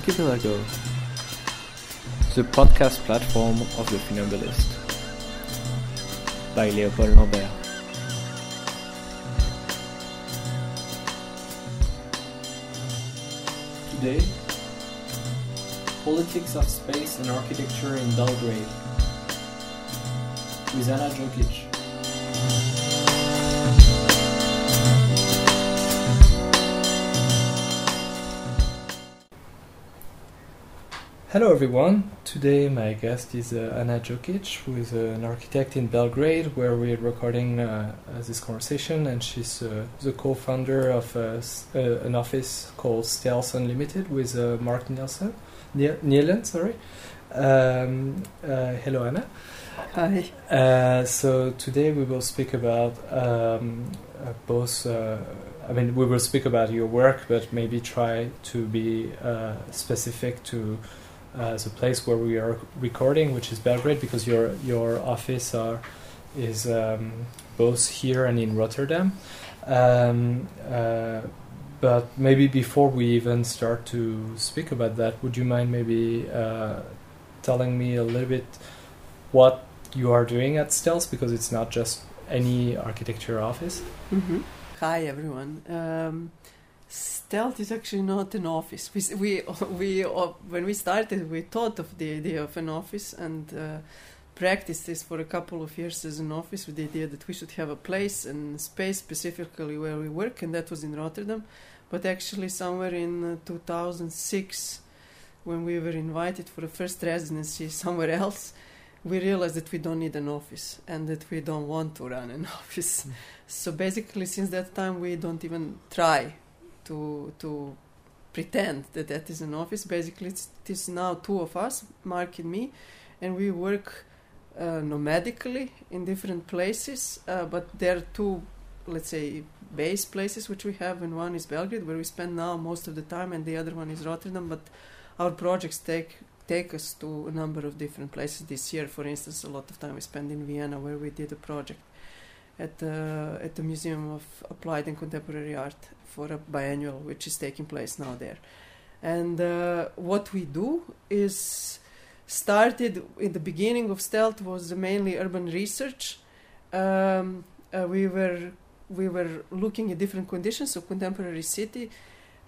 Archipelago, the podcast platform of the Funambulist, by Léopold Lambert. Today, politics of space and architecture in Belgrade, with Ana Džokić. Hello everyone. Today my guest is uh, Ana Džokić, who is uh, an architect in Belgrade, where we're recording uh, uh this conversation, and she's uh, the co-founder of uh, s- uh, an office called Stealth Unlimited with uh, Mark Nielsen. Nie- Nielen, sorry. Um, uh, hello, Anna. Hi. Uh, so today we will speak about um, uh, both. Uh, I mean, we will speak about your work, but maybe try to be uh, specific to uh, a place where we are recording, which is Belgrade, because your your office are is um, both here and in Rotterdam. Um, uh, but maybe before we even start to speak about that, would you mind maybe uh, telling me a little bit what you are doing at Stealth? Because it's not just any architecture office. hmm Hi, everyone. Um, Stealth is actually not an office. We, we, we, uh, when we started, we thought of the idea of an office and uh, practiced this for a couple of years as an office with the idea that we should have a place and space specifically where we work, and that was in Rotterdam. But actually, somewhere in uh, 2006, when we were invited for the first residency somewhere else, we realized that we don't need an office and that we don't want to run an office. So basically, since that time, we don't even try to to pretend that that is an office. Basically, it's, it is now two of us, Mark and me, and we work uh, nomadically in different places. Uh, but there are two, let's say, base places which we have, and one is Belgrade, where we spend now most of the time, and the other one is Rotterdam. But our projects take take us to a number of different places this year. For instance, a lot of time we spend in Vienna, where we did a project at the at the Museum of Applied and Contemporary Art for a biannual, which is taking place now there. And uh, what we do is started in the beginning of Stealth was mainly urban research. Um, uh, we were we were looking at different conditions of contemporary city.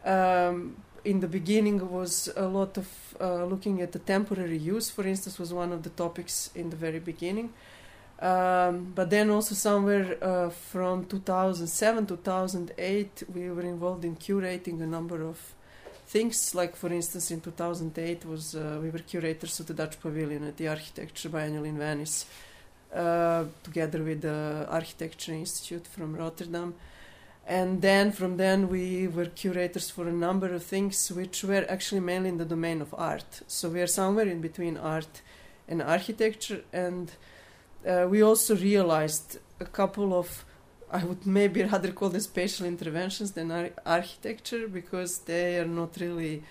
Um, in the beginning was a lot of uh, looking at the temporary use for instance was one of the topics in the very beginning um, but then also somewhere uh, from 2007 2008 we were involved in curating a number of things. Like for instance in 2008 was uh, we were curators of the dutch pavilion at the architecture biennial in venice uh, together with the architecture institute from rotterdam. And then from then we were curators for a number of things which were actually mainly in the domain of art. So we are somewhere in between art and architecture and uh, we also realized a couple of i would maybe rather call them spatial interventions than ar- architecture because they are not really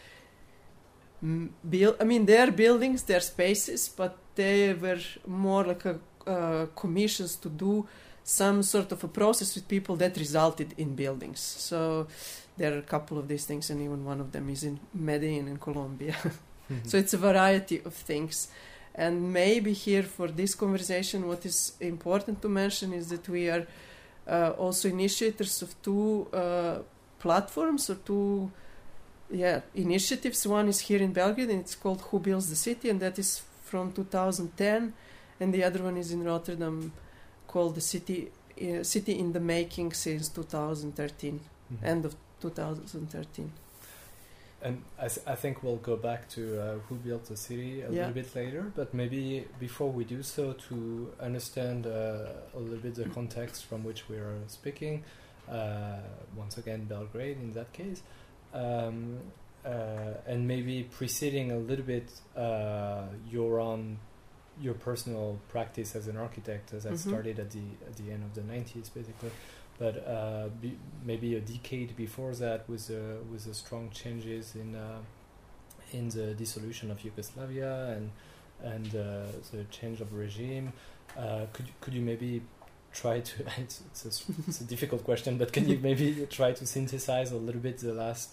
built. i mean they are buildings they are spaces but they were more like a uh, commissions to do some sort of a process with people that resulted in buildings. So there are a couple of these things, and even one of them is in Medellin in Colombia. so it's a variety of things. And maybe here for this conversation, what is important to mention is that we are uh, also initiators of two uh, platforms or two yeah initiatives. One is here in Belgrade, and it's called Who Builds the City, and that is from 2010, and the other one is in Rotterdam called the city uh, city in the making since 2013 Mhm. end of 2013 And I, th- I think we'll go back to uh, who built the city a Yeah. little bit later, but maybe before we do so, to understand uh, a little bit the context from which we are speaking, uh, once again, Belgrade in that case, um, uh, and maybe preceding a little bit uh, your own your personal practice as an architect, as I Mhm. started at the at the end of the 90s, basically but uh, be, maybe a decade before that with uh, with the strong changes in uh, in the dissolution of Yugoslavia and and uh, the change of regime. Uh, could could you maybe try to? It's, it's, a, it's a difficult question, but can you maybe try to synthesize a little bit the last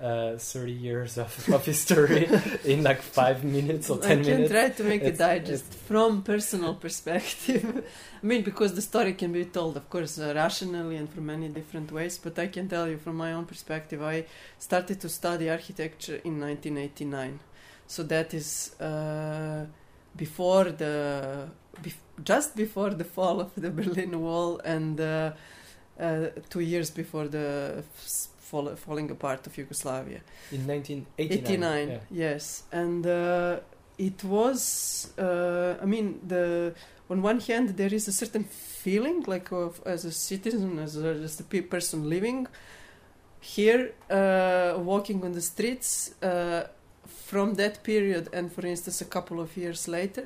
uh, 30 years of, of history in like five minutes or 10 I can minutes. try to make a digest from personal perspective. I mean, because the story can be told, of course, uh, rationally and from many different ways. But I can tell you from my own perspective. I started to study architecture in 1989, so that is uh, before the bef- just before the fall of the Berlin Wall and uh, uh, two years before the fall, falling apart of Yugoslavia. In 1989. yeah. yes and uh, it was uh, i mean the on one hand there is a certain feeling like of as a citizen as a, just a person living here uh, walking on the streets uh, from that period and for instance a couple of years later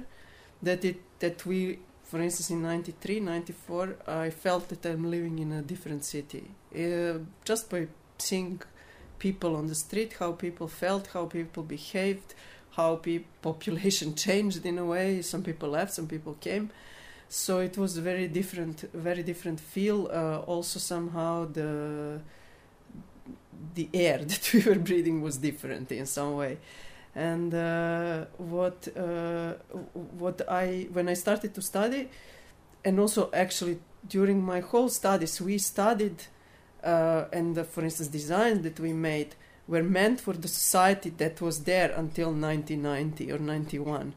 that it that we for instance in 93 94 i felt that i'm living in a different city uh, just by seeing people on the street, how people felt, how people behaved, how pe- population changed in a way. Some people left, some people came. So it was very different, very different feel. Uh, also, somehow the the air that we were breathing was different in some way. And uh, what uh, what I when I started to study, and also actually during my whole studies, we studied uh, and for instance designs that we made were meant for the society that was there until 1990 or 91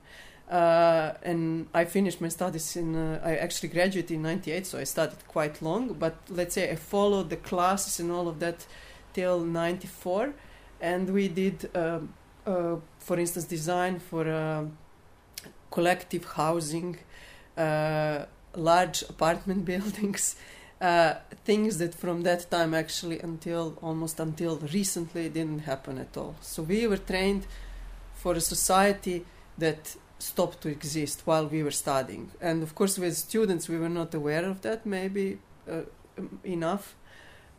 uh, and I finished my studies in uh, I actually graduated in 98 so I studied quite long but let's say I followed the classes and all of that till 94 and we did um, uh, for instance design for uh, collective housing uh, large apartment buildings uh, things that from that time actually until almost until recently didn't happen at all. So we were trained for a society that stopped to exist while we were studying. And of course, with students, we were not aware of that maybe uh, enough.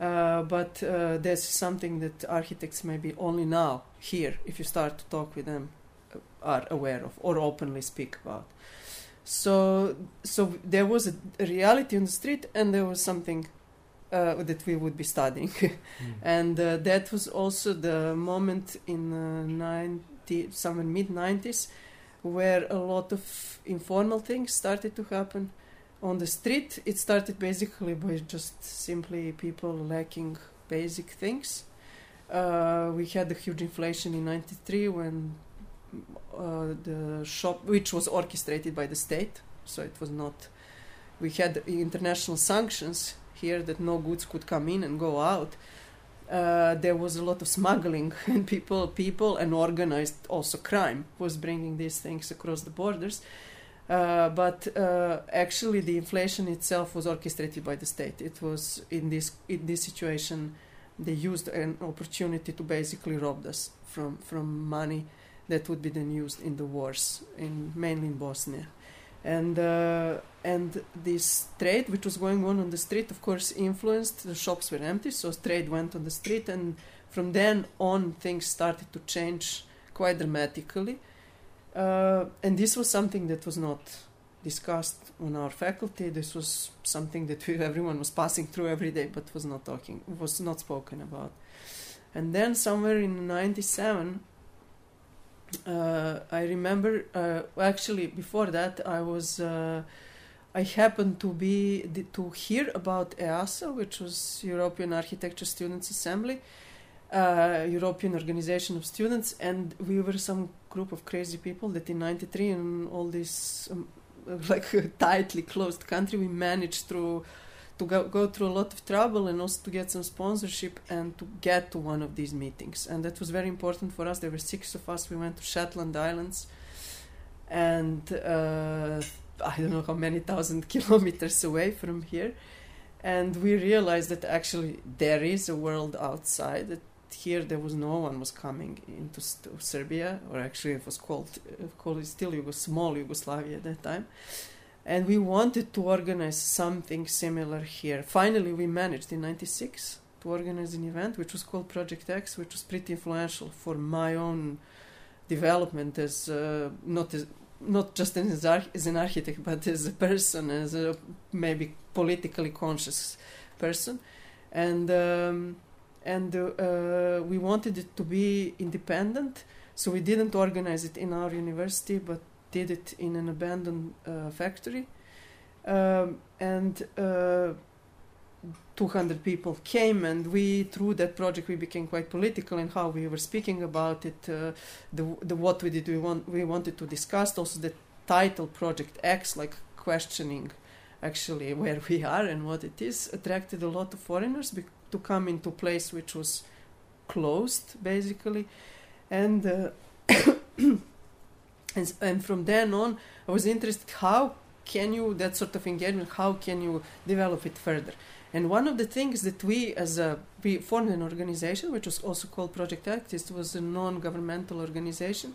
Uh, but uh, there's something that architects maybe only now, here, if you start to talk with them, uh, are aware of or openly speak about. So, so there was a, reality on the street, and there was something uh, that we would be studying, Mm. and uh, that was also the moment in uh, 90, somewhere mid 90s, where a lot of informal things started to happen. On the street, it started basically by just simply people lacking basic things. Uh, we had a huge inflation in '93 when the shop, which was orchestrated by the state, so it was not. We had international sanctions here that no goods could come in and go out. Uh, there was a lot of smuggling, and people, people, and organized also crime was bringing these things across the borders. Uh, but uh, actually, the inflation itself was orchestrated by the state. It was in this in this situation, they used an opportunity to basically rob us from from money that would be then used in the wars in mainly in Bosnia, and uh, and this trade which was going on on the street, of course, influenced. The shops were empty, so trade went on the street, and from then on things started to change quite dramatically. Uh, and this was something that was not discussed on our faculty. This was something that we, everyone was passing through every day, but was not talking, was not spoken about. And then somewhere in '97, uh, I remember. Uh, actually, before that, I was. Uh, I happened to be to hear about EASA, which was European Architecture Students Assembly, uh, European Organization of Students, and we were some group of crazy people that in '93 in all this um, like tightly closed country, we managed through to go, go through a lot of trouble and also to get some sponsorship and to get to one of these meetings. And that was very important for us. There were six of us. We went to Shetland Islands, and uh, I don't know how many thousand kilometers away from here. And we realized that actually there is a world outside. That here there was no one was coming into Serbia, or actually it was called uh, called still Yugos- small Yugoslavia at that time. And we wanted to organize something similar here. Finally, we managed in '96 to organize an event which was called Project X, which was pretty influential for my own development as uh, not as not just as, ar- as an architect, but as a person, as a maybe politically conscious person. And um, and uh, we wanted it to be independent. So we didn't organize it in our university, but did it in an abandoned uh, factory. Um, and uh, 200 people came, and we through that project we became quite political in how we were speaking about it. Uh, the the what we did we want we wanted to discuss also the title Project X, like questioning actually where we are and what it is, attracted a lot of foreigners to come into place which was closed basically, and. And, and from then on, I was interested how can you that sort of engagement how can you develop it further? And one of the things that we as a we formed an organization which was also called project actist was a non-governmental organization.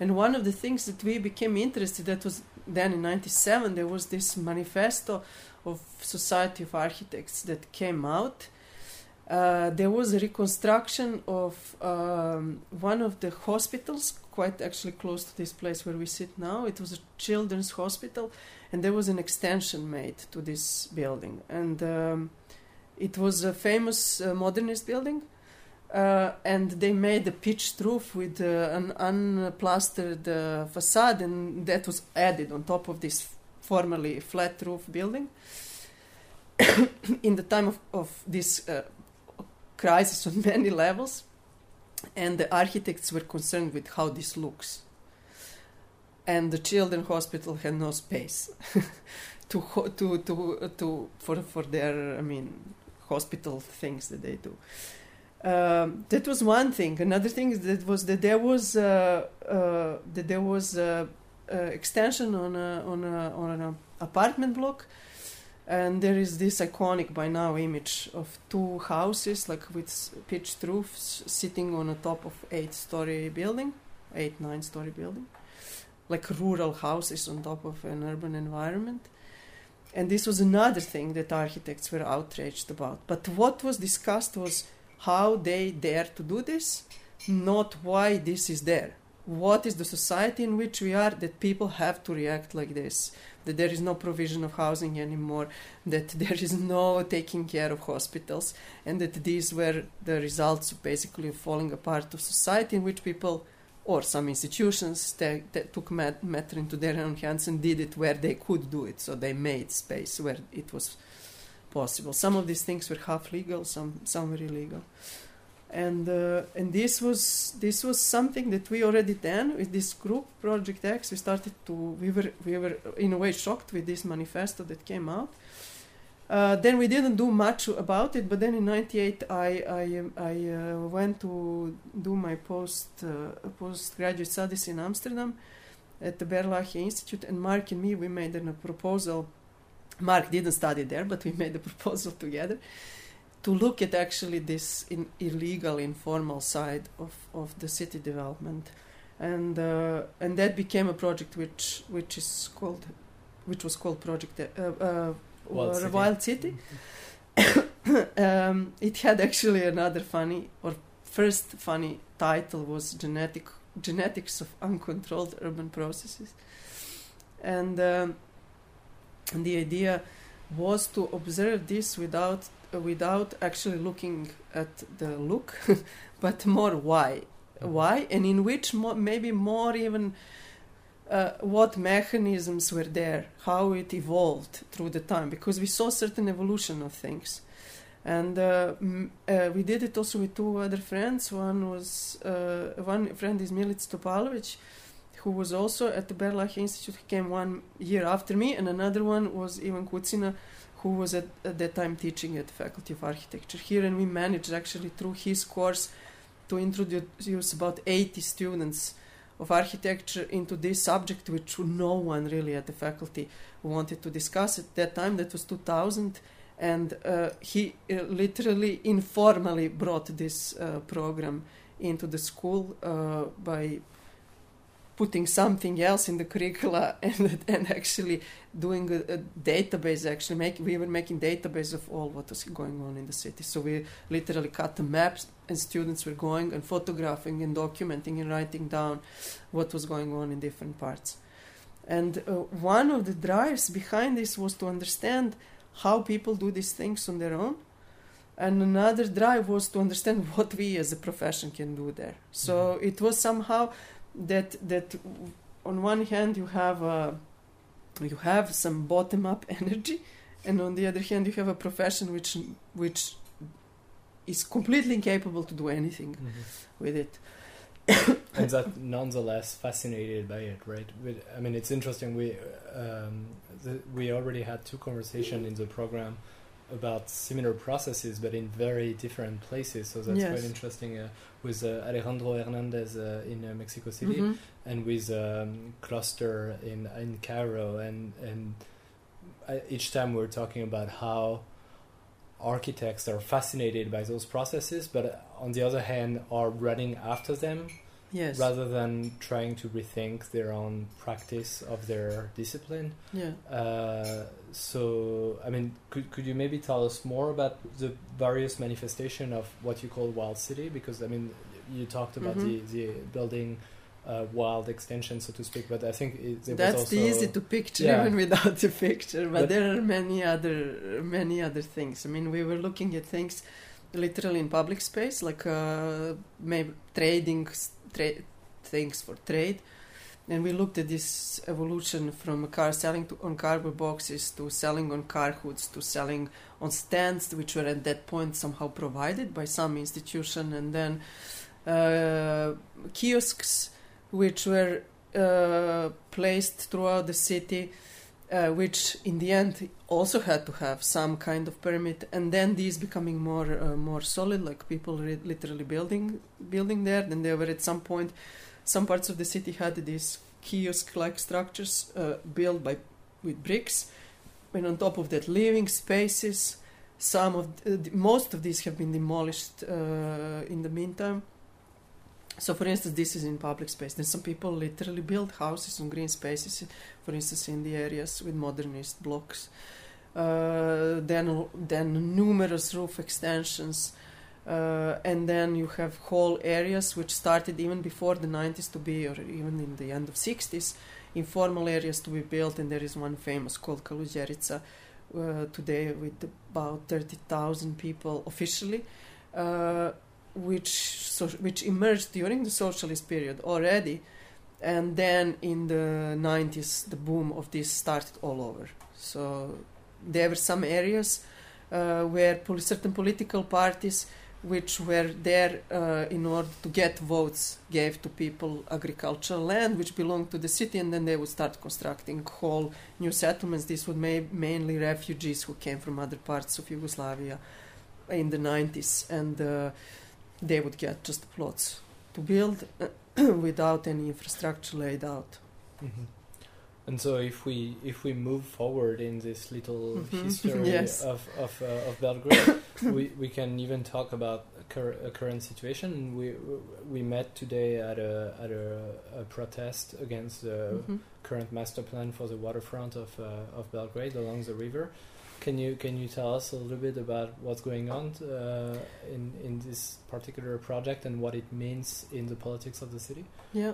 And one of the things that we became interested that was then in 97 there was this manifesto of society of architects that came out. Uh, there was a reconstruction of um, one of the hospitals quite actually close to this place where we sit now. It was a children's hospital and there was an extension made to this building. And um, it was a famous uh, modernist building uh, and they made a pitched roof with uh, an unplastered uh, facade and that was added on top of this formerly flat roof building. In the time of, of this uh, crisis on many levels and the architects were concerned with how this looks and the children hospital had no space to to to to for for their I mean hospital things that they do. Um, that was one thing. Another thing that was that there was uh, uh, that there was uh, extension on a on a on an apartment block, and there is this iconic by now image of two houses like with pitched roofs sitting on the top of eight story building, eight nine story building like rural houses on top of an urban environment. And this was another thing that architects were outraged about. But what was discussed was how they dare to do this, not why this is there. What is the society in which we are that people have to react like this? That there is no provision of housing anymore, that there is no taking care of hospitals, and that these were the results basically of falling apart of society in which people or some institutions took mat- matter into their own hands and did it where they could do it. So they made space where it was possible. Some of these things were half legal, some some were illegal, and uh, and this was this was something that we already then with this group Project X. We started to we were we were in a way shocked with this manifesto that came out. Uh, then we didn't do much about it, but then in '98 I I, I uh, went to do my post uh, postgraduate studies in Amsterdam at the Berlage Institute, and Mark and me we made a proposal. Mark didn't study there, but we made a proposal together to look at actually this in illegal informal side of, of the city development, and uh, and that became a project which which is called which was called Project. Uh, uh, Wild City. Wild City. um, it had actually another funny or first funny title was genetic genetics of uncontrolled urban processes, and um, and the idea was to observe this without without actually looking at the look, but more why why and in which mo- maybe more even uh, what mechanisms were there, how it evolved through the time, because we saw certain evolution of things. And uh, m- uh, we did it also with two other friends. One was uh, one friend is Milic Topalovic, who was also at the Berlage Institute. Came one year after me, and another one was Ivan Kucina, who was at, at that time teaching at the Faculty of Architecture here. And we managed actually through his course to introduce about 80 students of architecture into this subject, which no one really at the faculty wanted to discuss at that time. That was 2000, and uh, he uh, literally informally brought this uh, program into the school uh, by putting something else in the curricula and and actually doing a, a database actually make we were making database of all what was going on in the city so we literally cut the maps and students were going and photographing and documenting and writing down what was going on in different parts and uh, one of the drives behind this was to understand how people do these things on their own and another drive was to understand what we as a profession can do there. So Mhm. it was somehow that that on one hand you have a you have some bottom up energy, and on the other hand you have a profession which which is completely incapable to do anything with it. and that nonetheless fascinated by it, right? With, I mean, it's interesting. We um, the, we already had two conversations in the program about similar processes, but in very different places. So that's Yes. quite interesting. Uh, with uh, Alejandro Hernandez uh, in uh, Mexico City, Mhm. and with um, Cluster in in Cairo, and and each time we're talking about how architects are fascinated by those processes, but uh, on the other hand, are running after them Yes. rather than trying to rethink their own practice of their discipline. yeah. Uh, so, I mean, could, could you maybe tell us more about the various manifestation of what you call wild city? Because I mean, you talked about Mhm. the the building uh, wild extension, so to speak. But I think it, That's was also easy to picture Yeah. even without the picture, but, But- there are many other many other things. I mean, we were looking at things literally in public space, like uh, maybe trading things for trade, and we looked at this evolution from car selling to, on cardboard boxes to selling on car hoods to selling on stands, which were at that point somehow provided by some institution, and then uh, kiosks, which were uh, placed throughout the city, uh, which in the end also had to have some kind of permit, and then these becoming more uh, more solid, like people re- literally building building there. Then they were at some point, some parts of the city had these kiosk-like structures uh, built by with bricks, and on top of that, living spaces. Some of uh, most of these have been demolished uh, in the meantime. So, for instance, this is in public space. Then some people literally build houses on green spaces, for instance, in the areas with modernist blocks. Uh, then, then numerous roof extensions, uh, and then you have whole areas which started even before the 90s to be, or even in the end of 60s, informal areas to be built. And there is one famous called Kaluđerica uh, today with about 30,000 people officially. Uh, which so, which emerged during the socialist period already, and then in the 90s the boom of this started all over. So there were some areas uh, where pol- certain political parties which were there uh, in order to get votes gave to people agricultural land which belonged to the city and then they would start constructing whole new settlements this would ma- mainly refugees who came from other parts of Yugoslavia in the 90s and uh, they would get just plots to build without any infrastructure laid out. Mhm. And so, if we if we move forward in this little Mhm. history Yes. of of, uh, of Belgrade, we we can even talk about cur- current situation. We we met today at a at a, a protest against the Mhm. current master plan for the waterfront of uh, of Belgrade along the river. Can you can you tell us a little bit about what's going on uh, in in this particular project and what it means in the politics of the city? Yeah.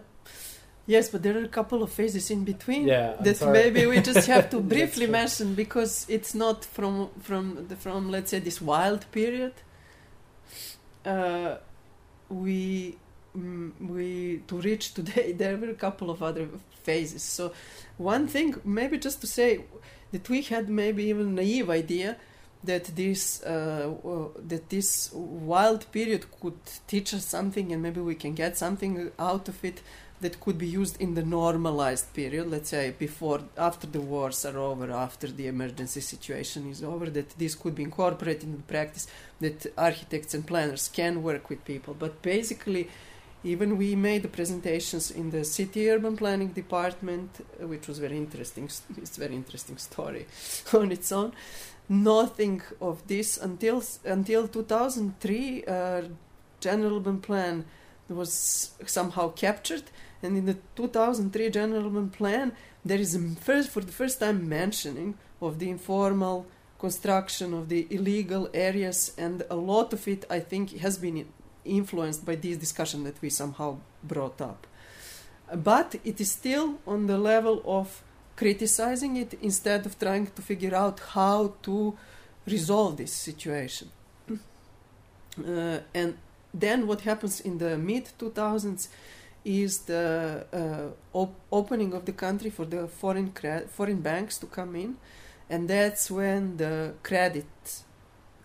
Yes, but there are a couple of phases in between Yeah, I'm that sorry. maybe we just have to briefly mention because it's not from from the, from let's say this wild period. Uh, we mm, we to reach today there were a couple of other phases. So one thing maybe just to say that we had maybe even naive idea that this uh, that this wild period could teach us something and maybe we can get something out of it that could be used in the normalized period let's say before after the wars are over after the emergency situation is over that this could be incorporated in practice that architects and planners can work with people. But basically even we made the presentations in the city urban planning department which was very interesting it's very interesting story on its own. Nothing of this until until 2003 uh, general urban plan was somehow captured and in the 2003 general plan there is first for the first time mentioning of the informal construction of the illegal areas and a lot of it i think has been influenced by this discussion that we somehow brought up. But it is still on the level of criticizing it instead of trying to figure out how to resolve this situation. Uh, and then what happens in the mid 2000s is the uh, op- opening of the country for the foreign cre- foreign banks to come in, and that's when the credit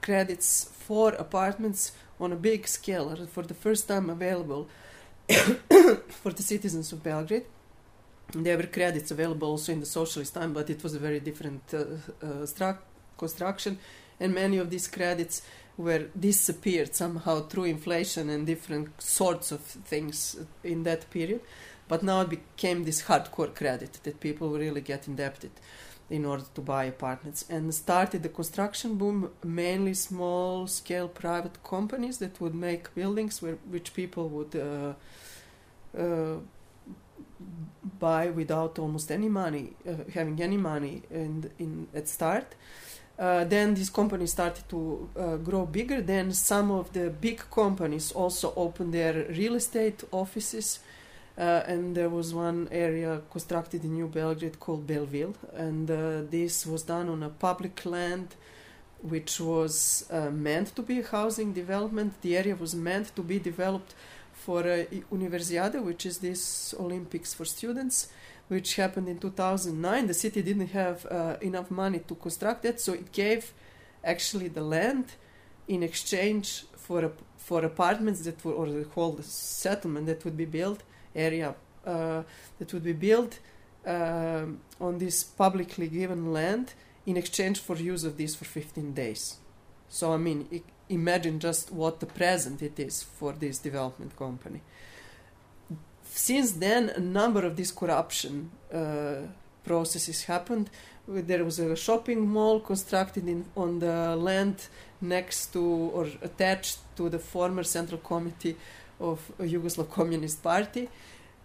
credits for apartments on a big scale are for the first time available for the citizens of Belgrade. There were credits available also in the socialist time, but it was a very different uh, uh, stru- construction, and many of these credits were disappeared somehow through inflation and different sorts of things in that period. But now it became this hardcore credit that people really get indebted in order to buy apartments and started the construction boom mainly small scale private companies that would make buildings where which people would uh, uh, buy without almost any money uh, having any money in, in at start uh, then these companies started to uh, grow bigger. Then some of the big companies also opened their real estate offices. Uh, and there was one area constructed in New Belgrade called Belville, and uh, this was done on a public land which was uh, meant to be a housing development. The area was meant to be developed for uh, Universiade, which is this Olympics for students which happened in 2009. The city didn't have uh, enough money to construct it, so it gave actually the land in exchange for a, for apartments that were or the whole settlement that would be built area uh, that would be built uh, on this publicly given land in exchange for use of this for 15 days. So I mean, imagine just what the present it is for this development company since then, a number of these corruption uh, processes happened. There was a shopping mall constructed in, on the land next to or attached to the former Central Committee of Yugoslav Communist Party,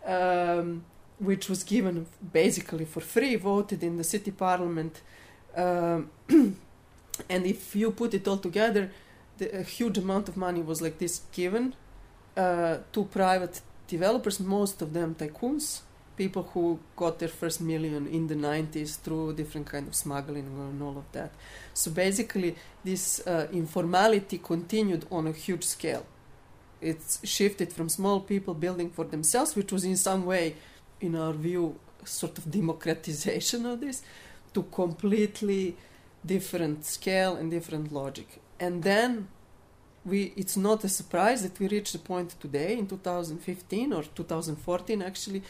um, which was given basically for free, voted in the city parliament. Um, and if you put it all together, the, a huge amount of money was like this given uh, to private developers, most of them tycoons, people who got their first million in the 90s through different kind of smuggling and all of that. So basically, this uh, informality continued on a huge scale. It's shifted from small people building for themselves, which was in some way, in our view, sort of democratization of this, to completely different scale and different logic. And then we it's not a surprise that we reached the point today in 2015 or 2014 actually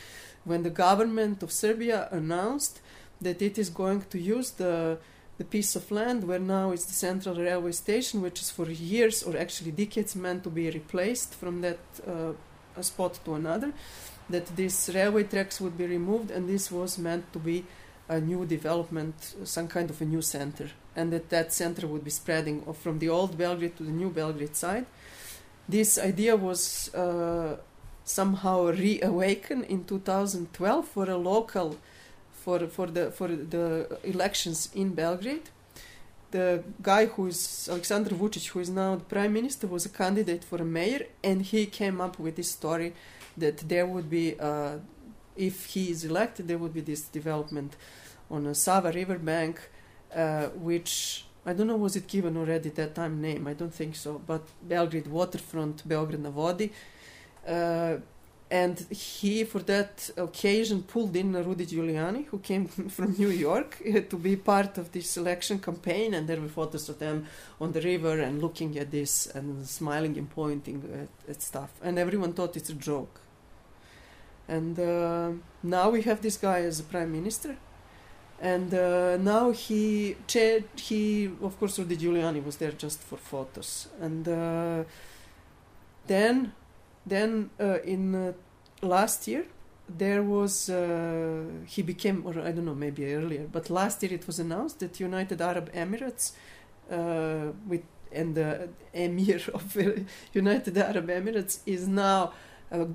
when the government of Serbia announced that it is going to use the the piece of land where now is the central railway station which is for years or actually decades meant to be replaced from that uh, spot to another that these railway tracks would be removed and this was meant to be a new development some kind of a new center and that that center would be spreading from the old Belgrade to the new Belgrade side. This idea was uh, somehow reawakened in 2012 for a local, for for the for the elections in Belgrade. The guy who is Aleksandar Vučić, who is now the prime minister, was a candidate for a mayor, and he came up with this story that there would be, uh, if he is elected, there would be this development on a Sava river bank uh, which I don't know was it given already that time name? I don't think so. But Belgrade waterfront Beograd na vodi uh, and he for that occasion pulled in Rudy Giuliani who came from New York uh, to be part of this election campaign and there were photos of them on the river and looking at this and smiling and pointing at, at stuff. And everyone thought it's a joke and uh, now we have this guy as a prime minister. And uh, now he cha- he of course Rudy Giuliani was there just for photos. And uh, then then uh, in uh, last year there was uh, he became or I don't know maybe earlier but last year it was announced that United Arab Emirates uh, with and the emir of United Arab Emirates is now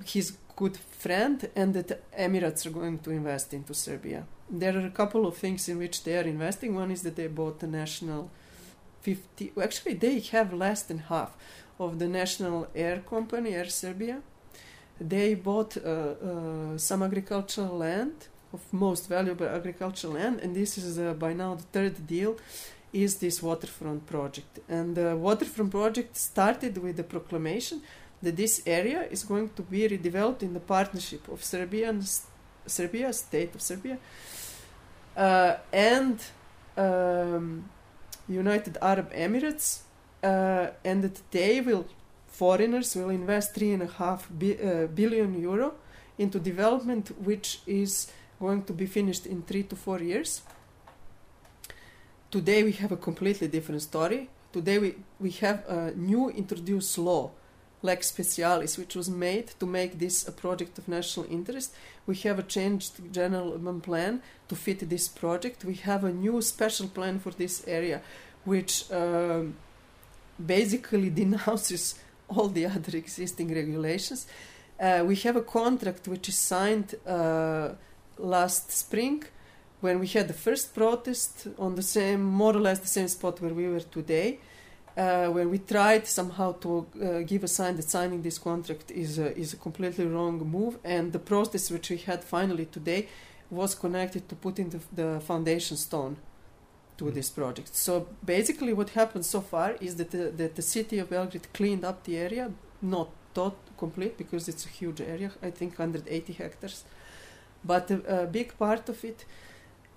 his good friend and that Emirates are going to invest into Serbia there are a couple of things in which they are investing. One is that they bought the national 50, actually, they have less than half of the national air company, Air Serbia. They bought uh, uh, some agricultural land, of most valuable agricultural land, and this is uh, by now the third deal is this waterfront project. And the waterfront project started with the proclamation that this area is going to be redeveloped in the partnership of Serbia and Serbia, state of Serbia, uh, and um, United Arab Emirates, uh, and that they will foreigners will invest three and a half bi- uh, billion euro into development, which is going to be finished in three to four years. Today we have a completely different story. Today we, we have a new introduced law, Lex Specialis, which was made to make this a project of national interest. We have a changed general urban plan to fit this project. We have a new special plan for this area, which um, basically denounces all the other existing regulations. Uh, we have a contract which is signed uh, last spring when we had the first protest on the same, more or less the same spot where we were today. Uh, when we tried somehow to uh, give a sign that signing this contract is a, is a completely wrong move, and the protest which we had finally today was connected to putting the, the foundation stone to Mm. this project. So basically, what happened so far is that the, that the city of Belgrade cleaned up the area, not tot complete because it's a huge area, I think 180 hectares, but a, a big part of it.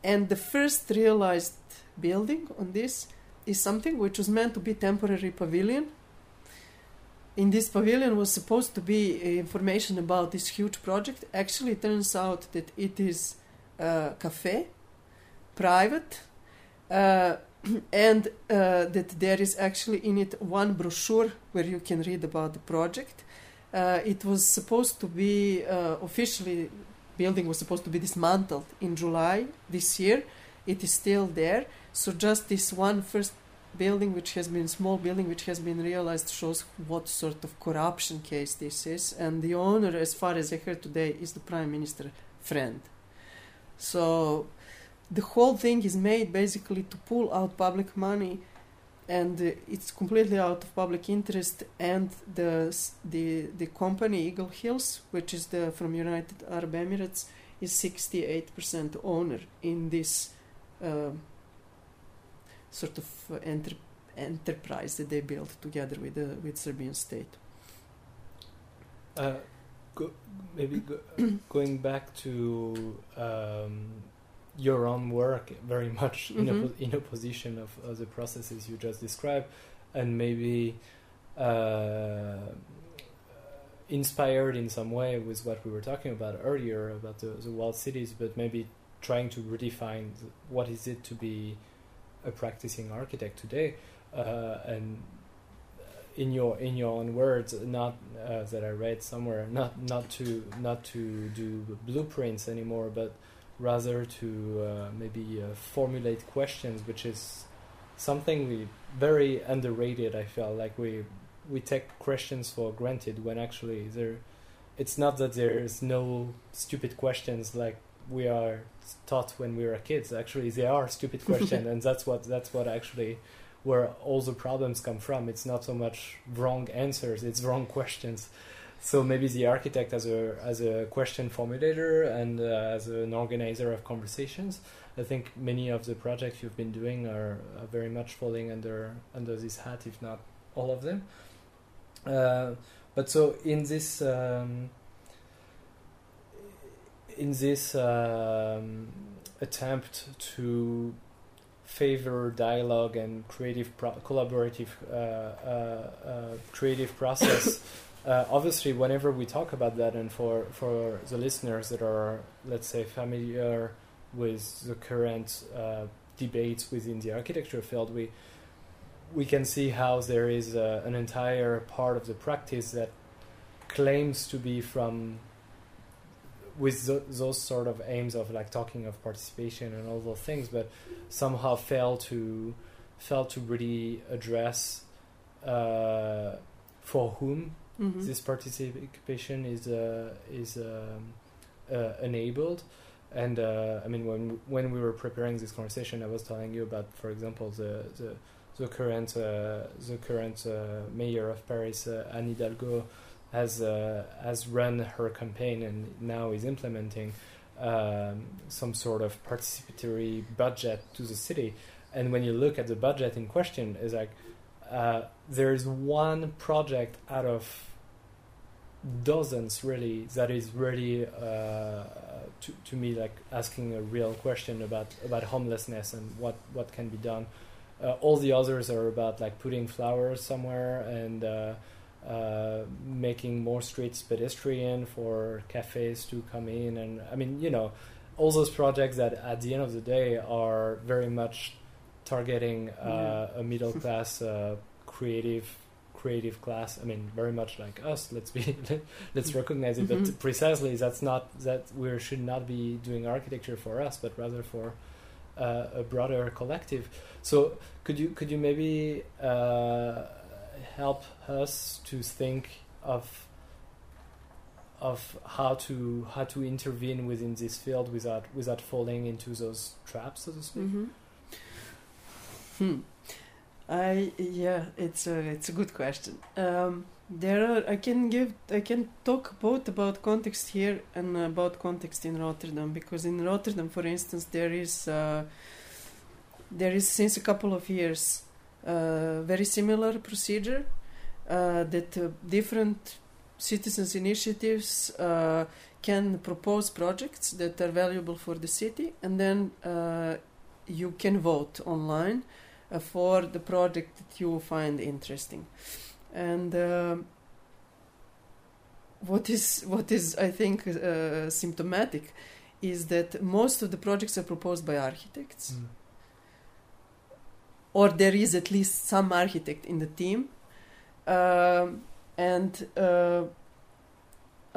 And the first realized building on this is something which was meant to be temporary pavilion. In this pavilion was supposed to be information about this huge project. Actually, it turns out that it is a cafe, private, uh, and uh, that there is actually in it one brochure where you can read about the project. Uh, it was supposed to be uh, officially building was supposed to be dismantled in July this year. It is still there. So just this one first building, which has been small building, which has been realized, shows what sort of corruption case this is. And the owner, as far as I heard today, is the prime minister friend. So the whole thing is made basically to pull out public money and uh, it's completely out of public interest and the the the company Eagle Hills which is the from United Arab Emirates is 68% owner in this uh, sort of uh, enter- enterprise that they built together with the with Serbian state Uh, go, maybe go, going back to um, your own work, very much in, Mhm. oppo- in opposition of, of the processes you just described, and maybe uh, inspired in some way with what we were talking about earlier about the, the wild cities, but maybe trying to redefine what is it to be a practicing architect today, uh, and in your in your own words, not uh, that I read somewhere, not not to not to do blueprints anymore, but rather to uh, maybe uh, formulate questions, which is something we very underrated. I felt like we we take questions for granted when actually there, it's not that there is no stupid questions like we are taught when we were kids. Actually, they are stupid questions, and that's what that's what actually where all the problems come from. It's not so much wrong answers; it's wrong questions. So maybe the architect as a as a question formulator and uh, as an organizer of conversations. I think many of the projects you've been doing are, are very much falling under under this hat, if not all of them. Uh, but so in this um, in this um, attempt to favor dialogue and creative pro- collaborative uh, uh, uh, creative process. Uh, obviously, whenever we talk about that, and for for the listeners that are, let's say, familiar with the current uh, debates within the architecture field, we we can see how there is uh, an entire part of the practice that claims to be from with th- those sort of aims of like talking of participation and all those things, but somehow fail to fail to really address uh, for whom Mhm. this participation is uh, is um, uh, enabled. And uh, I mean, when when we were preparing this conversation, I was telling you about, for example, the the, the current uh, the current uh, mayor of Paris, uh, Anne Hidalgo, has uh, has run her campaign and now is implementing um, some sort of participatory budget to the city. and when you look at the budget in question, is like uh, there is one project out of dozens really that is really uh, to, to me like asking a real question about about homelessness and what what can be done uh, all the others are about like putting flowers somewhere and uh, making more streets pedestrian for cafes to come in and i mean you know all those projects that at the end of the day are very much targeting uh, a middle class uh, creative creative class. I mean, very much like us. Let's be let's recognize it. Mhm. But precisely, that's not that we should not be doing architecture for us, but rather for uh, a broader collective. So, could you could you maybe uh, help us to think of of how to how to intervene within this field without without falling into those traps, so to speak? Mm-hmm. Hmm. I yeah, it's a it's a good question. Um, there are I can give I can talk both about context here and about context in Rotterdam because in Rotterdam, for instance, there is uh, there is since a couple of years very similar procedure uh, that uh, different citizens initiatives uh, can propose projects that are valuable for the city and then uh, you can vote online uh, for the project that you find interesting. And what is what is I think uh, symptomatic is that most of the projects are proposed by architects, Mm. Or there is at least some architect in the team. Um, and uh,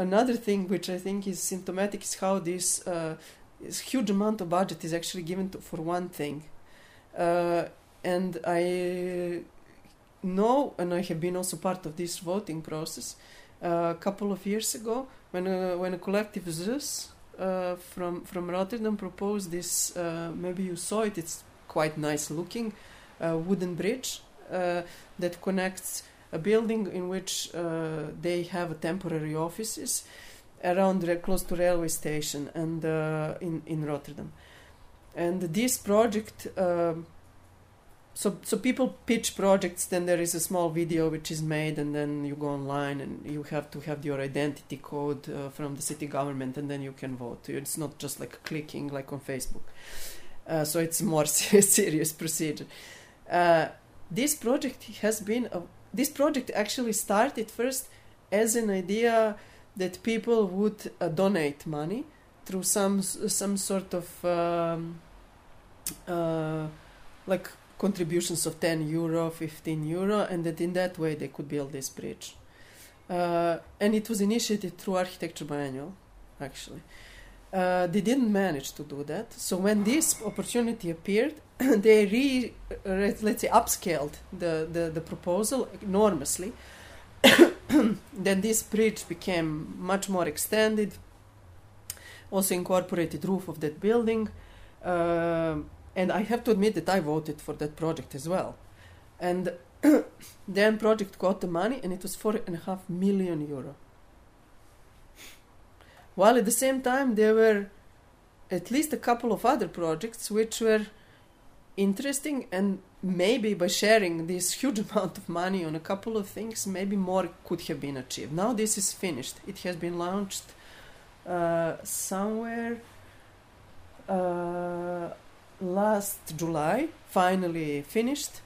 another thing which I think is symptomatic is how this uh, this huge amount of budget is actually given to, for one thing. Uh, and I know, and I have been also part of this voting process. Uh, a couple of years ago, when a, when a collective ZUS uh, from from Rotterdam proposed this, uh, maybe you saw it. It's quite nice looking, uh, wooden bridge uh, that connects a building in which uh, they have a temporary offices around close to railway station and uh, in in Rotterdam. And this project, um, so so people pitch projects. Then there is a small video which is made, and then you go online and you have to have your identity code uh, from the city government, and then you can vote. It's not just like clicking like on Facebook. Uh, so it's a more serious procedure. Uh, this project has been a, this project actually started first as an idea that people would uh, donate money through some some sort of um, uh, like contributions of 10 euro 15 euro and that in that way they could build this bridge. Uh, and it was initiated through architecture biennial actually uh, they didn't manage to do that. So when this opportunity appeared they re, re let's say upscaled the, the, the proposal enormously. Then this bridge became much more extended also incorporated roof of that building. Um and I have to admit that I voted for that project as well. And then project got the money and it was four and a half million euro while at the same time there were at least a couple of other projects which were interesting and maybe by sharing this huge amount of money on a couple of things maybe more could have been achieved. Now this is finished. It has been launched uh, somewhere uh, last july. Finally finished.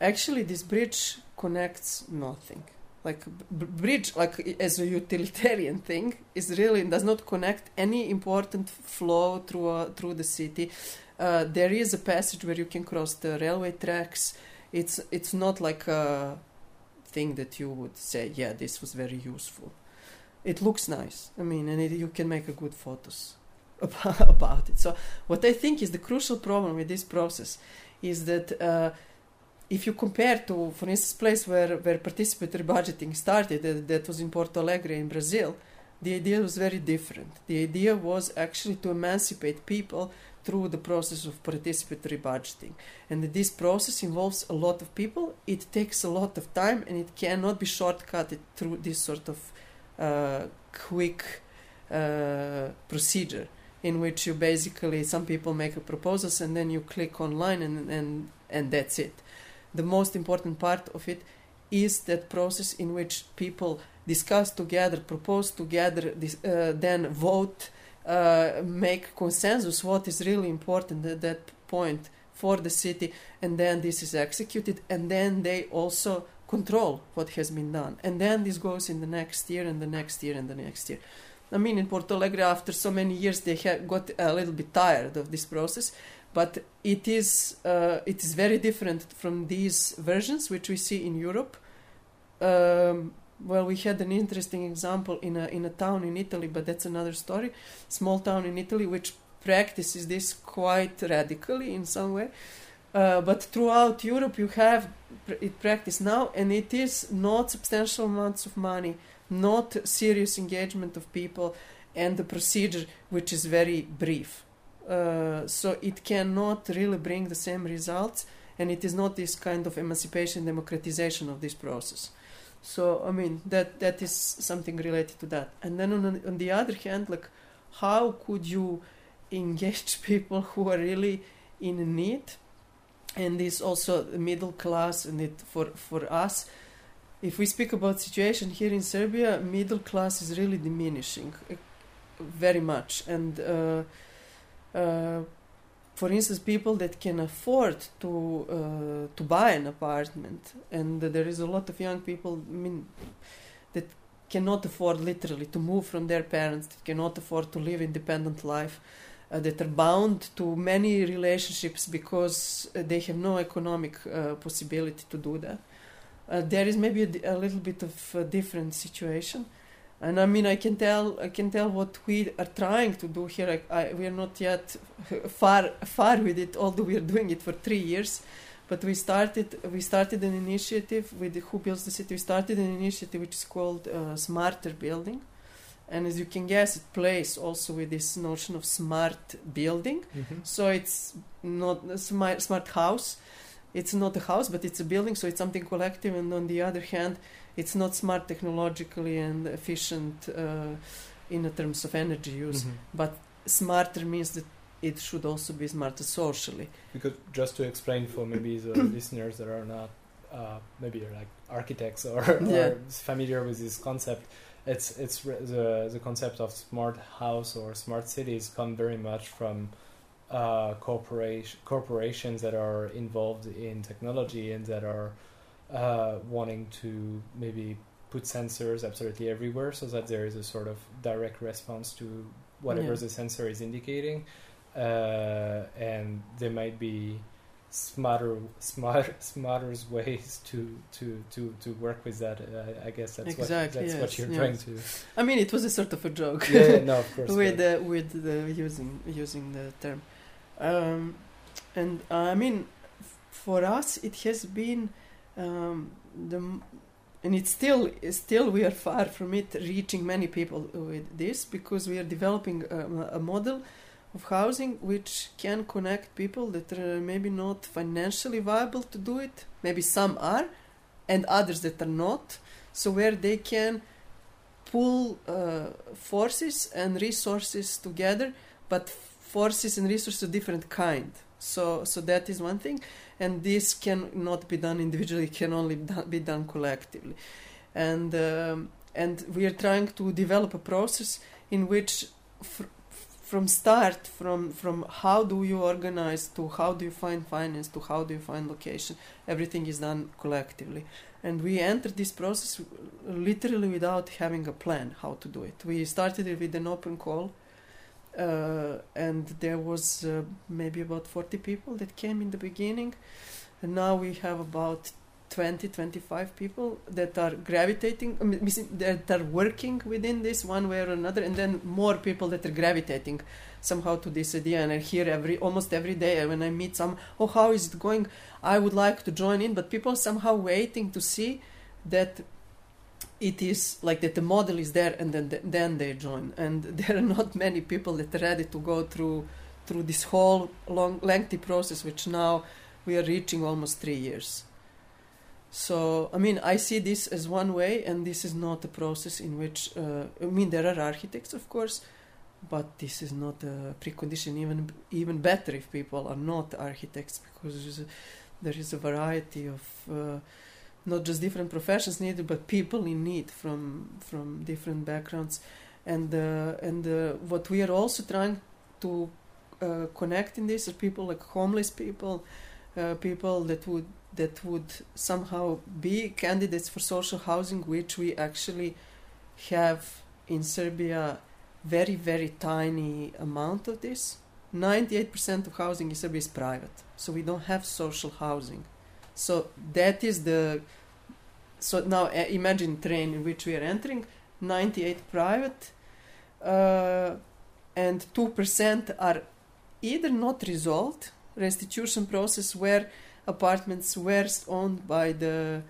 Actually this bridge connects nothing like bridge like as a utilitarian thing is really does not connect any important flow through uh, through the city. Uh, there is a passage where you can cross the railway tracks. It's it's not like a thing that you would say yeah this was very useful. It looks nice i mean and it, you can make a good photos about, about it. So what i think is the crucial problem with this process is that uh, if you compare to for instance place where where participatory budgeting started that, that was in porto alegre in brazil the idea was very different the idea was actually to emancipate people through the process of participatory budgeting. And this process involves a lot of people, it takes a lot of time, and it cannot be shortcutted through this sort of uh, quick uh, procedure. in which you basically some people make a proposals and then you click online and and and that's it. The most important part of it is that process in which people discuss together, propose together, dis- uh, then vote, uh, make consensus what is really important at that point for the city, and then this is executed, and then they also control what has been done, and then this goes in the next year, and the next year, and the next year. I mean, in Porto Alegre, after so many years, they got a little bit tired of this process, but it is uh, it is very different from these versions which we see in Europe. Um, well, we had an interesting example in a in a town in Italy, but that's another story. Small town in Italy which practices this quite radically in some way. Uh, but throughout Europe, you have it practiced now, and it is not substantial amounts of money, not serious engagement of people, and the procedure which is very brief. Uh, so it cannot really bring the same results, and it is not this kind of emancipation, democratization of this process. So I mean that that is something related to that. And then on, on the other hand, like how could you engage people who are really in need? And this also middle class and it for for us. If we speak about situation here in Serbia, middle class is really diminishing uh, very much, and uh, uh, for instance, people that can afford to uh, to buy an apartment, and there is a lot of young people. I mean, that cannot afford literally to move from their parents, that cannot afford to live independent life, uh, that are bound to many relationships because uh, they have no economic uh, possibility to do that. Uh, there is maybe a, a, little bit of a different situation and I mean I can tell I can tell what we are trying to do here. I, I, we are not yet far far with it, although we are doing it for three years. But we started we started an initiative with who builds the city. We started an initiative which is called uh, Smarter Building, and as you can guess, it plays also with this notion of smart building. Mm-hmm. So it's not a smart smart house. It's not a house, but it's a building. So it's something collective. And on the other hand, it's not smart technologically and efficient uh, in terms of energy use, mm-hmm. but smarter means that it should also be smarter socially. Because just to explain for maybe the listeners that are not uh, maybe like architects or, yeah. or, familiar with this concept, it's it's the the concept of smart house or smart cities come very much from uh, corporation corporations that are involved in technology and that are uh, wanting to maybe put sensors absolutely everywhere so that there is a sort of direct response to whatever yeah. the sensor is indicating uh, and there might be smarter smart smarter ways to to to to work with that uh, i guess that's exactly, what that's yes, what you're yes. trying to i mean it was a sort of a joke yeah, no of course with uh, with the using using the term um, and uh, i mean f- for us it has been um, the and it's still still we are far from it reaching many people with this because we are developing a, a model of housing which can connect people that are maybe not financially viable to do it. Maybe some are and others that are not. So where they can pull uh, forces and resources together but forces and resources of different kind. So so that is one thing and this cannot be done individually; it can only be done collectively. And um, and we are trying to develop a process in which, fr- from start, from from how do you organize to how do you find finance to how do you find location, everything is done collectively. And we entered this process literally without having a plan how to do it. We started it with an open call uh, and there was uh, maybe about 40 people that came in the beginning. And now we have about 20 25 people that are gravitating that are working within this one way or another and then more people that are gravitating somehow to this idea. And i hear every almost every day when i meet some oh how is it going? I would like to join in but people somehow waiting to see that it is like that the model is there and then then they join and there are not many people that are ready to go through through this whole long lengthy process which now we are reaching almost 3 years so i mean i see this as one way and this is not a process in which uh, i mean there are architects of course but this is not a precondition. Even even better if people are not architects, because there is a variety of uh, not just different professions needed, but people in need from from different backgrounds, and uh, and uh, what we are also trying to uh, connect in this are people like homeless people, uh, people that would that would somehow be candidates for social housing, which we actually have in Serbia very very tiny amount of this. 98% of housing in Serbia is private, so we don't have social housing. So that is the. So now uh, imagine train in which we are entering. 98 private, uh, and 2% are either not resolved restitution process where apartments were owned by the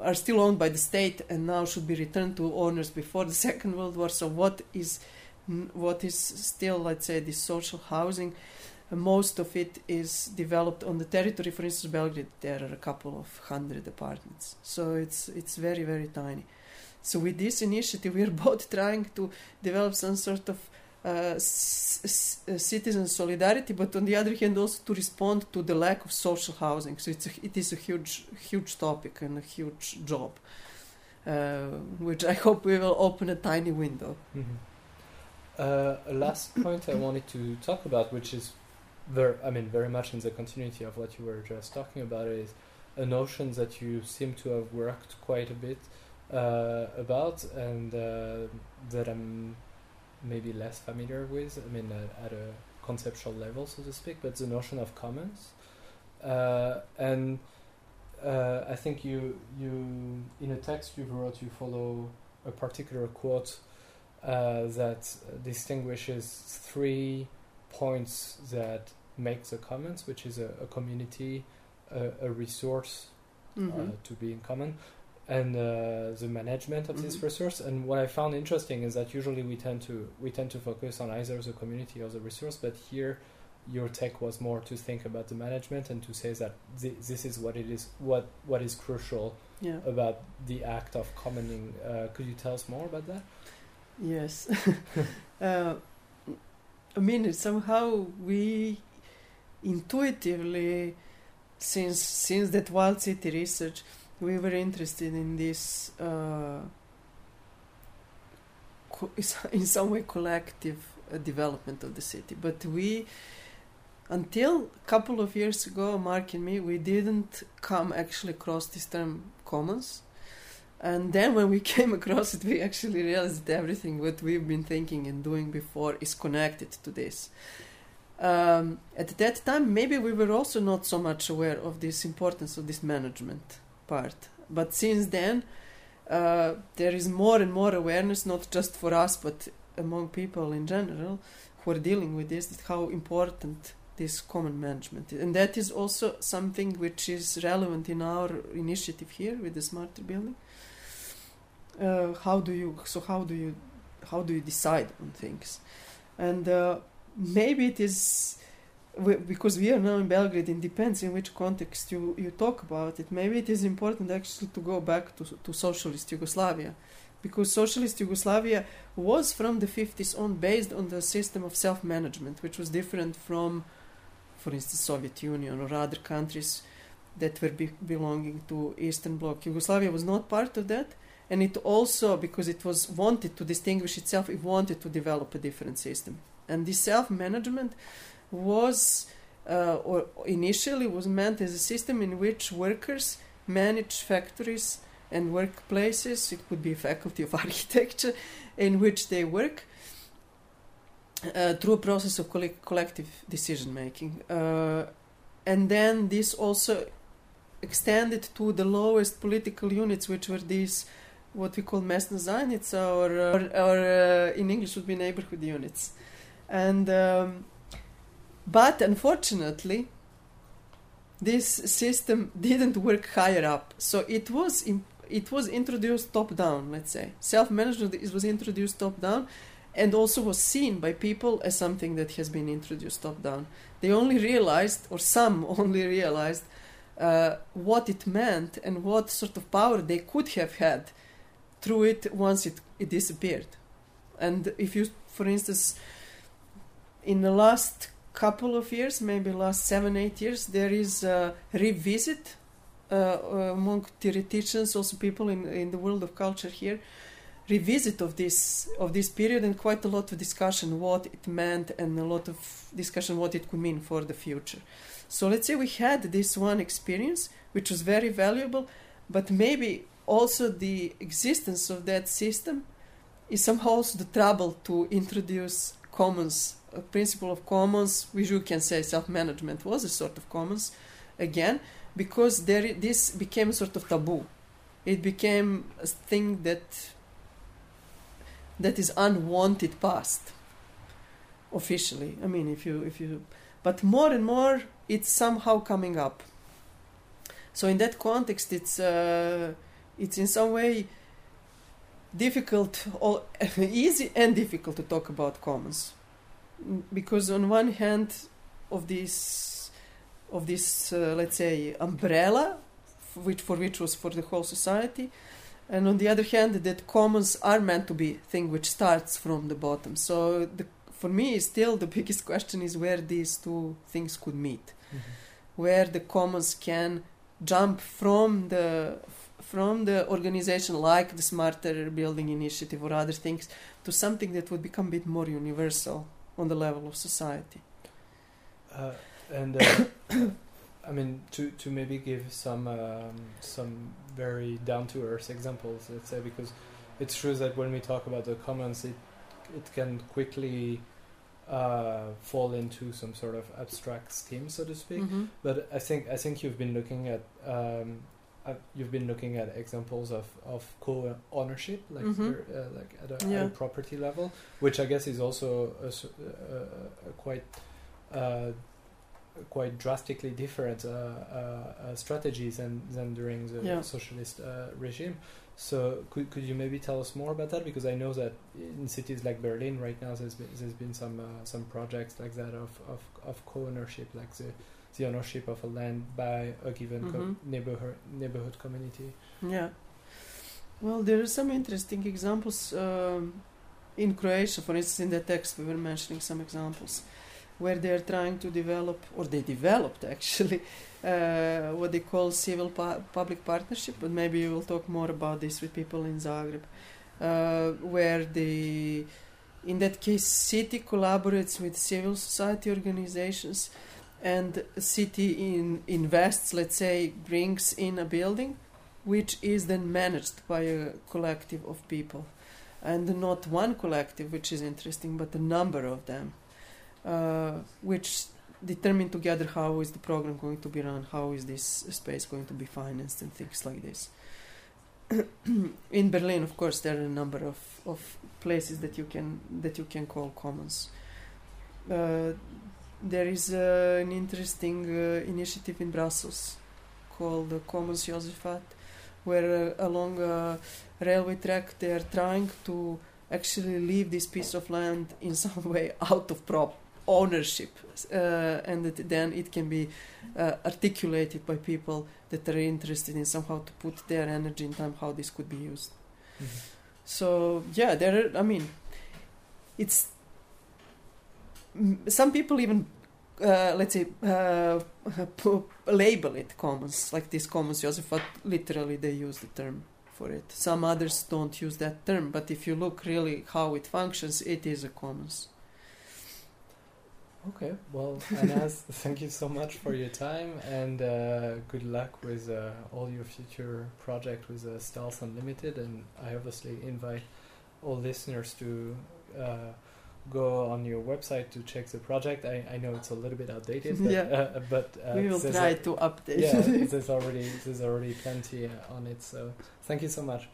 are still owned by the state and now should be returned to owners before the Second World War. So what is what is still, let's say, this social housing? Most of it is developed on the territory. For instance, Belgrade, there are a couple of hundred apartments, so it's it's very very tiny. So with this initiative, we are both trying to develop some sort of uh, citizen solidarity, but on the other hand, also to respond to the lack of social housing. So it's a, it is a huge, huge topic and a huge job, uh, which I hope we will open a tiny window. Mm-hmm. Uh, a last point I wanted to talk about, which is very, I mean, very much in the continuity of what you were just talking about, is a notion that you seem to have worked quite a bit uh, about, and uh, that I'm maybe less familiar with. I mean, uh, at a conceptual level, so to speak, but the notion of commons. Uh, and uh, I think you you in a text you wrote you follow a particular quote uh, that distinguishes three points that make the commons, which is a, a community, a, a resource mm-hmm. to be in common, and uh, the management of mm-hmm. this resource. And what I found interesting is that usually we tend to we tend to focus on either the community or the resource, but here your tech was more to think about the management and to say that th- this is what it is what what is crucial yeah. about the act of commoning. Uh, could you tell us more about that? Yes. I mean, somehow we intuitively, since since that wild city research, we were interested in this uh, in some way collective uh, development of the city. But we until a couple of years ago Marc and me we didn't come actually across this term commons and then when we came across it we actually realized that everything what we've been thinking and doing before is connected to this um, at that time maybe we were also not so much aware of this importance of this management part. But since then, uh, there is more and more awareness, not just for us, but among people in general who are dealing with this, how important this common management is. And that is also something which is relevant in our initiative here with the smarter building. Uh, how do you so how do you how do you decide on things and uh, maybe it is because we are now in Belgrade, it depends in which context you, you talk about it. Maybe it is important actually to go back to, to socialist Yugoslavia, because socialist Yugoslavia was from the 50s on based on the system of self management, which was different from, for instance, Soviet Union or other countries that were be- belonging to Eastern Bloc. Yugoslavia was not part of that, and it also, because it was wanted to distinguish itself, it wanted to develop a different system. And this self management was uh, or initially was meant as a system in which workers manage factories and workplaces. It could be a faculty of architecture in which they work uh, through a process of coll- collective decision making. Uh, and then this also extended to the lowest political units, which were these what we call mesna zajednica, or, or, or uh, in English would be neighborhood units. And um, but unfortunately, this system didn't work higher up. So it was in, it was introduced top down. Let's say self management was introduced top down, and also was seen by people as something that has been introduced top down. They only realized, or some only realized, uh, what it meant and what sort of power they could have had through it once it, it disappeared. And if you, for instance, in the last couple of years, maybe last seven, eight years, there is a revisit uh, among theoreticians, also people in, in the world of culture here, revisit of this of this period and quite a lot of discussion what it meant and a lot of discussion what it could mean for the future. So let's say we had this one experience which was very valuable, but maybe also the existence of that system is somehow also the trouble to introduce commons, a principle of commons, which you can say self-management was a sort of commons, again, because there this became sort of taboo. It became a thing that that is unwanted past officially. I mean, if you if you, but more and more it's somehow coming up. So in that context, it's uh, it's in some way difficult or easy and difficult to talk about commons. Because on one hand of this of this uh, let's say umbrella which for which was for the whole society and on the other hand that commons are meant to be thing which starts from the bottom. So the, for me still the biggest question is where these two things could meet. Mm-hmm. where the commons can jump from the from the organization like the smarter building initiative or other things to something that would become a bit more universal on the level of society uh, and uh, I mean, to, to maybe give some um, some very down to earth examples, let's say, because it's true that when we talk about the commons, it it can quickly uh, fall into some sort of abstract scheme, so to speak. Mm-hmm. But I think I think you've been looking at um, uh, you've been looking at examples of, of co-ownership, like mm-hmm. uh, like at a, yeah. at a, property level, which I guess is also a, a, a quite uh, quite drastically different uh, uh, uh, strategies than, than during the yeah. socialist regime. So could could you maybe tell us more about that? Because I know that in cities like Berlin right now, there's been, there's been some some projects like that of, of, of co-ownership, like the the ownership of a land by a given mm-hmm. co- neighborhood neighborhood community. Yeah. Well, there are some interesting examples um, in Croatia. For instance, in the text we were mentioning some examples where they're trying to develop, or they developed actually, uh, what they call civil pu- public partnership. But maybe we'll talk more about this with people in Zagreb, uh, where the, in that case, city collaborates with civil society organizations, and city in invests, let's say, brings in a building, which is then managed by a collective of people, and not one collective, which is interesting, but a number of them uh, which determine together how is the program going to be run, how is this space going to be financed, and things like this. in Berlin, of course, there are a number of, of places that you can that you can call commons. Uh, there is uh, an interesting uh, initiative in Brussels called the Commons Josaphat, where uh, along a railway track they are trying to actually leave this piece of land in some way out of prop ownership uh, and that then it can be uh, articulated by people that are interested in somehow to put their energy and time how this could be used mm-hmm. so yeah there are i mean it's some people even uh, let's say uh, label it commons like this commons joseph but literally they use the term for it some others don't use that term but if you look really how it functions it is a commons Okay, well, Anas, thank you so much for your time and uh, good luck with uh, all your future project with uh, Stealth Unlimited. And I obviously invite all listeners to uh, go on your website to check the project. I, I know it's a little bit outdated, but, yeah. uh, but uh, we will try a, to update. Yeah, there's already there's already plenty on it. So thank you so much.